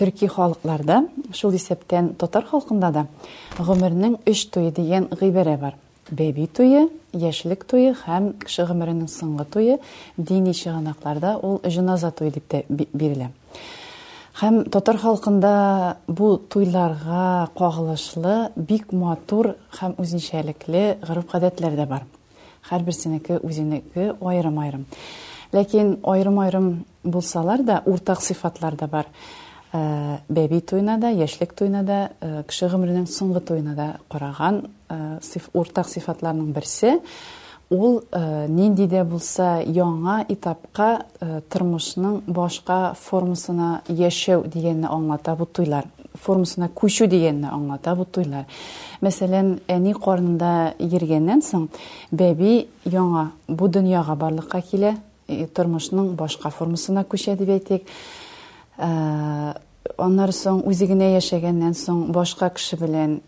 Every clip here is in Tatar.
төрки халыкларда, шул исәптән татар халкында да гомернең өч туе дигән гыйбарә бар. Бәби туе, яшьлек туе һәм кеше гомеренең соңгы туе, дини чыганакларда ул җеназа туе дип тә бирелә. Һәм татар халкында бу туйларга кагылышлы бик матур һәм үзенчәлекле гореф-гадәтләр дә бар. Һәрберсенеке үзенеке аерым-аерым. Ләкин аерым-аерым булсалар да, уртак сыйфатлар да бар. Э, бәби туена да, яшьлек туена да, э, кеше гомеренең соңгы туена да караган э, уртак сыйфатларның берсе Ул нинди дә булса яңа этапка, тормышның башка формасына яшәү дигәнне аңлата бу туйлар. Формасына күчү дигәнне аңлата бу туйлар. Мәсәлән, әни карнында йөргәннән соң, бәби яңа бу дөньяга барлыкка килә, тормышның башка формасына күчә дип әйтик. Аннары соң үзе генә яшәгәннән соң башка кеше белән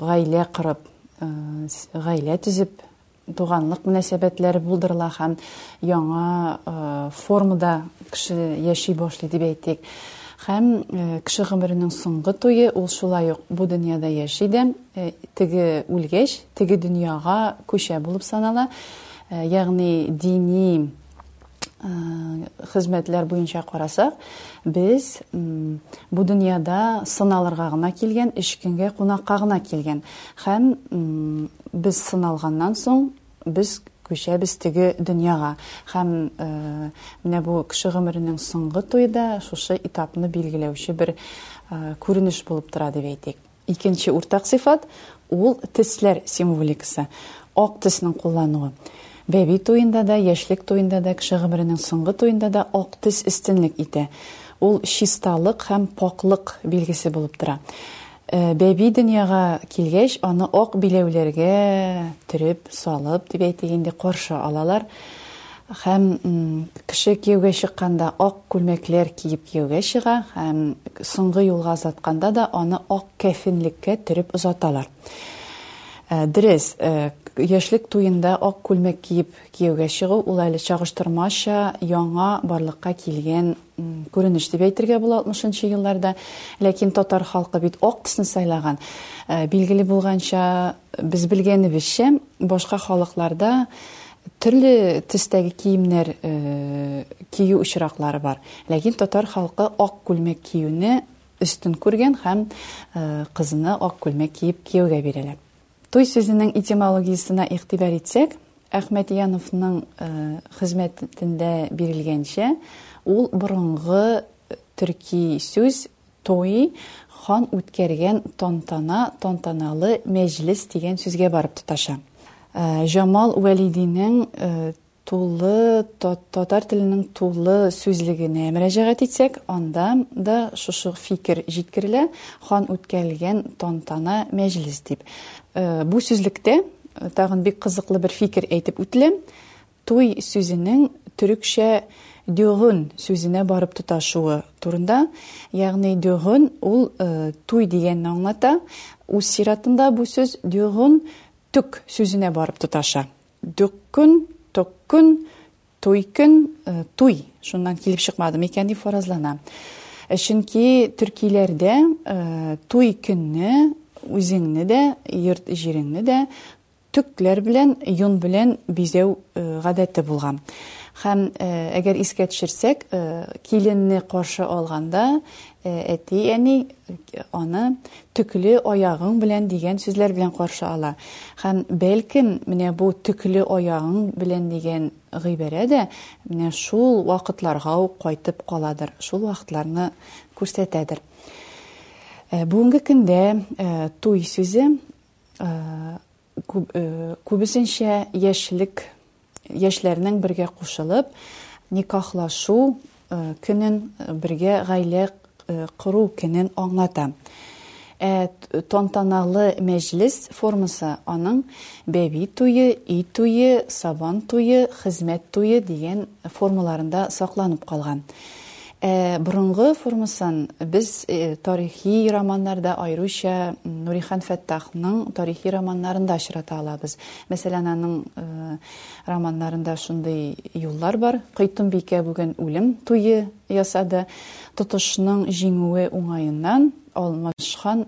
гаилә корып, гаилә төзеп, туганлык мөнәсәбәтләре булдырыла һәм яңа формада кеше яши башлый дип әйтик. Һәм кеше гомеренең соңгы туе ул шулай ук бу дөньяда яши дә, теге үлгәч, теге дөньяга күчә булып санала. Ягъни дини хезмәтләр буенча карасак, без бу дөньяда сыналырга гына килгән, өч көнгә кунакка гына килгән. Һәм без сыналганнан соң, без күчәбез теге дөньяга. Һәм менә бу кеше гомеренең соңгы туе да шушы этапны билгеләүче бер күренеш булып тора дип әйтик. Икенче уртак сыйфат, ул тесләр символикасы, ак теснең куллануы. Бәби туенда да, яшьлек туенда да, кеше гомеренең соңгы туенда да ак тес өстенлек итә. Ул чисталык һәм пакълык билгесе булып тора. Бәби дөньяга килгәч, аны ак биләүләргә төреп, салып дип әйтик инде, каршы алалар. Һәм кеше кияүгә чыкканда ак күлмәкләр киеп кияүгә чыга һәм соңгы юлга озатканда да аны ак кәфенлеккә төреп озаталар. Дөрес, яшьлек туенда ак күлмәк киеп кияүгә чыгу ул әле чагыштырмача яңа барлыкка килгән күренеш дип әйтергә була 60 елларда. Ләкин татар халкы бит ак төсне сайлаган. Билгеле булганча, без белгәнебезчә, башка халыкларда Төрле төстәге киемнәр кию очраклары бар. Ләкин татар халкы ак күлмәк киюне өстен күргән һәм кызына ак күлмәк киеп кияүгә бирәләр. Туй сүзенең этимологиясенә игътибар итсәк, Әхмәтьяновның хезмәтендә бирелгәнчә, ул борынгы төрки сүз Туй, хан үткәргән тантана, тантаналы мәҗлес дигән сүзгә барып тоташа. Җамал Вәлидинең тулы татар теленең тулы сүзлегенә мөрәҗәгать итсәк, анда да шушы фикер җиткерелә, хан үткәргән тантана, мәҗлес дип. Бу сүзлектә тагын бик кызыклы бер фикер әйтеп үтелә. Туй сүзенең төрекчә дёгун сүзенә барып тоташуы турында, ягъни дёгун ул туй дигәнне аңлата, үз чиратында бу сүз дёгун төк сүзенә барып тоташа. Дёккун, токкун, туйкун, туй шуннан килеп чыкмады микән дип фаразлана. Чөнки төркиләрдә туй көнне үзеңне дә, йорт-җиреңне дә Төкләр белән, йон белән бизәү гадәте булган. Һәм, әгәр искә төшерсәк, киленне каршы алганда, әти-әни аны Төкле аягың белән дигән сүзләр белән каршы ала. Һәм, бәлкем, менә бу Төкле аягың белән дигән гыйбарә дә менә шул вакытларга ук кайтып каладыр, шул вакытларны күрсәтәдер. Бүгенге көндә туй сүзе Күбесенчә яшьлек яшьләрнең бергә кушылып, никахлашу көнен, бергә гаилә кору көнен аңлата. Ә тантаналы мәҗлес формасы аның бәби туе, өй туе, сабан туе, хезмәт туе дигән формаларында сакланып калган. Ә борынгы формасын без тарихи романнарда, аеруча Нурихан Фәттахның тарихи романнарында очрата алабыз. Мәсәлән, аның романнарында шундый юллар бар. Койтымбикә бүген үлем туе ясады. Тотышның җиңүе уңаеннан Алмашхан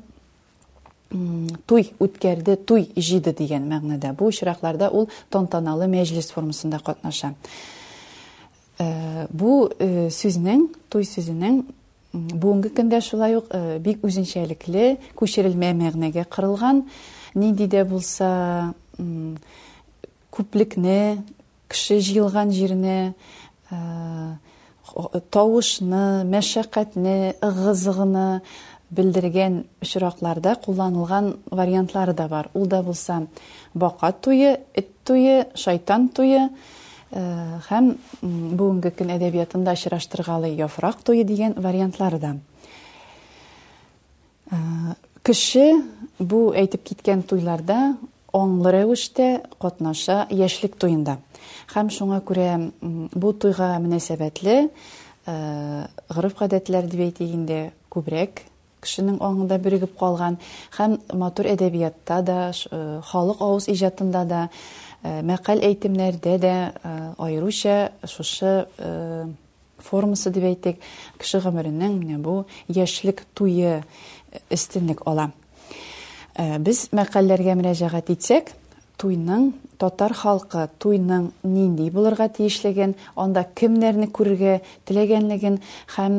туй үткәрде, туй җиде дигән мәгънәдә. Бу очракларда ул тантаналы мәҗлес формасында катнаша. Бу сүзнең, туй сүзенең бүгенге көндә шулай ук бик үзенчәлекле, күчерелмә мәгънәгә кырылган, нинди дә булса күплекне, кеше җыелган җирне, тавышны, мәшәкатьне, ыгы-зыгыны белдергән очракларда кулланылган вариантлары да бар. Ул да булса бака туе, эт туе, шайтан туе, Һәм бүгенге көн әдәбиятында очраштыргалый яфрак туе дигән вариантлары да. Кеше бу әйтеп киткән туйларда аңлы рәвештә катнаша яшьлек туенда. Һәм шуңа күрә бу туйга мөнәсәбәтле гореф-гадәтләр дип әйтик инде, күбрәк кешенең аңында берегеп калган һәм матур әдәбиятта да, халык авыз иҗатында да, мәкаль-әйтемнәрдә дә аеруча шушы формасы дип әйтик, кеше гомеренең менә бу яшьлек туе өстенлек ала. Без мәкальләргә мөрәҗәгать итсәк, туйның татар халкы туйның нинди булырга тиешлеген, анда кемнәрне күрергә теләгәнлеген һәм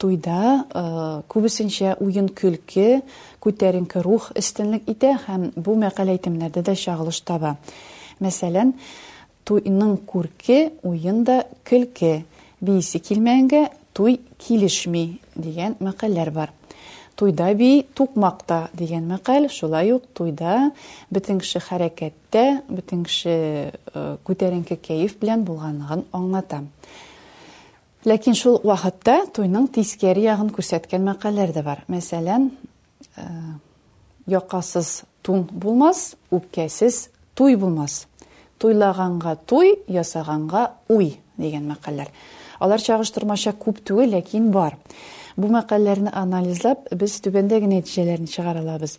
Туйда күбесенчә уен-көлке, күтәренке рух өстенлек итә һәм бу мәкаль әйтемнәрдә дә чагылыш таба. Мәсәлән, Туйның күрке, уен да көлке, биисе килмәгәнгә туй килешми, дигән мәкальләр бар. Туйда бии тукмак та, дигән мәкаль, шулай ук туйда бөтен кеше хәрәкәттә, бөтен кеше күтәренке кәеф белән булганлыгын аңлата. Ләкин шул ук вакытта туйның тискәре ягын күрсәткән мәкальләр дә бар. Мәсәлән, Якасыз тун булмас, үпкәсез туй булмас. Туйлаганга туй, ясаганга уй дигән мәкальләр. Алар чагыштырмача күп түгел, ләкин бар. Бу мәкальләрне анализлап, без түбәндәге нәтиҗәләрне чыгара алабыз.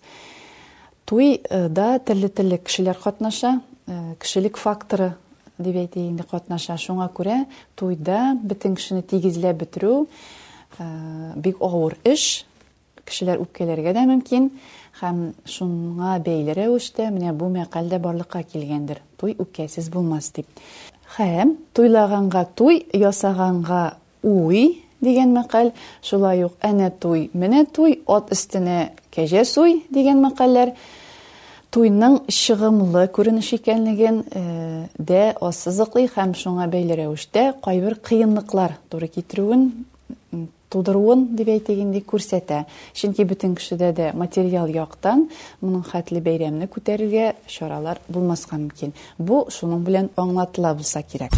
Туй да төрле телле кешеләр катнаша, кешелек факторы дип әйтик инде катнаша, шуңа күрә туйда бөтен кешене тигезләп бетерү бик авыр эш, кешеләр үпкәләргә дә мөмкин, һәм шуңа бәйле рәвештә менә бу мәкаль дә барлыкка килгәндер, туй үпкәсез булмас дип. Һәм туйлаганга туй ясаганга Уй, дигән мәкаль, шулай ук Әнә туй, менә туй, ат өстенә кәҗә суй, дигән мәкальләр туйның чыгымлы күренеш икәнлеген дә ассызыклый һәм шуңа бәйле рәвештә кайбер кыенлыклар туры китерүен тудыруын дип әйтик инде күрсәтә. Чөнки бөтен кешедә дә материал яктан моның хәтле бәйрәмне күтәрергә чаралар булмаска мөмкин. Бу шуның белән аңлатыла булса кирәк.